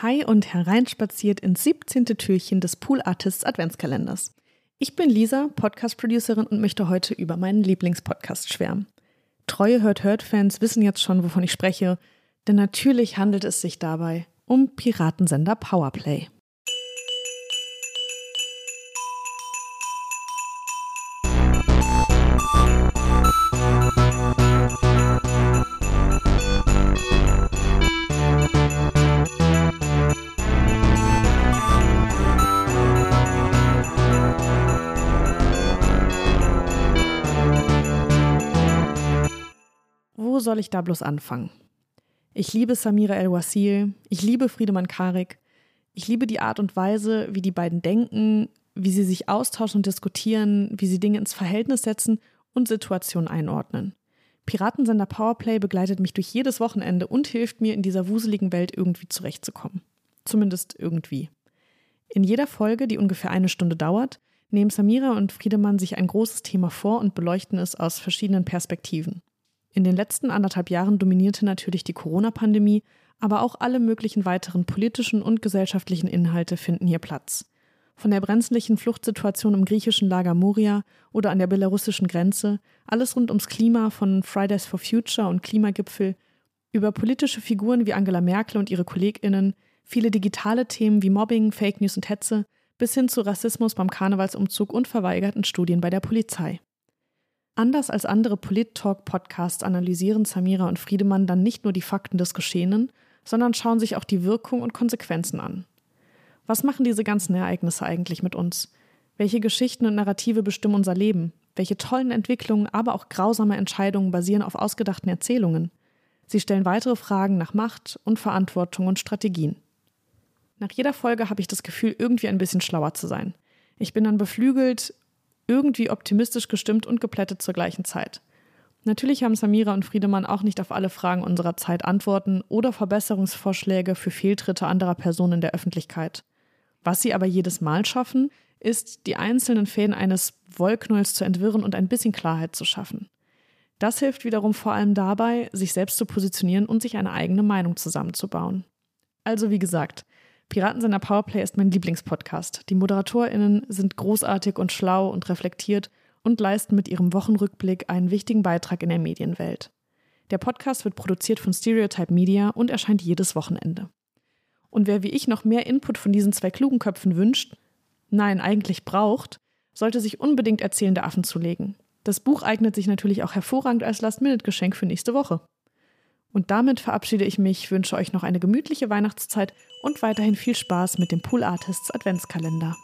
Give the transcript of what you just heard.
Hi und hereinspaziert ins 17. Türchen des Pool Artists Adventskalenders. Ich bin Lisa, Podcast-Producerin und möchte heute über meinen Lieblingspodcast schwärmen. Treue Hört-Hört-Fans wissen jetzt schon, wovon ich spreche, denn natürlich handelt es sich dabei um Piratensender Powerplay. Soll ich da bloß anfangen? Ich liebe Samira El-Wasil, ich liebe Friedemann Karik, ich liebe die Art und Weise, wie die beiden denken, wie sie sich austauschen und diskutieren, wie sie Dinge ins Verhältnis setzen und Situationen einordnen. Piratensender Powerplay begleitet mich durch jedes Wochenende und hilft mir, in dieser wuseligen Welt irgendwie zurechtzukommen. Zumindest irgendwie. In jeder Folge, die ungefähr eine Stunde dauert, nehmen Samira und Friedemann sich ein großes Thema vor und beleuchten es aus verschiedenen Perspektiven. In den letzten anderthalb Jahren dominierte natürlich die Corona-Pandemie, aber auch alle möglichen weiteren politischen und gesellschaftlichen Inhalte finden hier Platz. Von der brenzlichen Fluchtsituation im griechischen Lager Moria oder an der belarussischen Grenze, alles rund ums Klima von Fridays for Future und Klimagipfel, über politische Figuren wie Angela Merkel und ihre KollegInnen, viele digitale Themen wie Mobbing, Fake News und Hetze, bis hin zu Rassismus beim Karnevalsumzug und verweigerten Studien bei der Polizei. Anders als andere Polit-Talk-Podcasts analysieren Samira und Friedemann dann nicht nur die Fakten des Geschehenen, sondern schauen sich auch die Wirkung und Konsequenzen an. Was machen diese ganzen Ereignisse eigentlich mit uns? Welche Geschichten und Narrative bestimmen unser Leben? Welche tollen Entwicklungen, aber auch grausame Entscheidungen basieren auf ausgedachten Erzählungen? Sie stellen weitere Fragen nach Macht und Verantwortung und Strategien. Nach jeder Folge habe ich das Gefühl, irgendwie ein bisschen schlauer zu sein. Ich bin dann beflügelt, irgendwie optimistisch gestimmt und geplättet zur gleichen Zeit. Natürlich haben Samira und Friedemann auch nicht auf alle Fragen unserer Zeit Antworten oder Verbesserungsvorschläge für Fehltritte anderer Personen in der Öffentlichkeit. Was sie aber jedes Mal schaffen, ist, die einzelnen Fäden eines Wollknulls zu entwirren und ein bisschen Klarheit zu schaffen. Das hilft wiederum vor allem dabei, sich selbst zu positionieren und sich eine eigene Meinung zusammenzubauen. Also wie gesagt, Piratensender Powerplay ist mein Lieblingspodcast. Die ModeratorInnen sind großartig und schlau und reflektiert und leisten mit ihrem Wochenrückblick einen wichtigen Beitrag in der Medienwelt. Der Podcast wird produziert von Stereotype Media und erscheint jedes Wochenende. Und wer wie ich noch mehr Input von diesen zwei klugen Köpfen wünscht, nein, eigentlich braucht, sollte sich unbedingt Erzählende Affen zulegen. Das Buch eignet sich natürlich auch hervorragend als Last-Minute-Geschenk für nächste Woche. Und damit verabschiede ich mich, wünsche euch noch eine gemütliche Weihnachtszeit und weiterhin viel Spaß mit dem Pool Artists Adventskalender.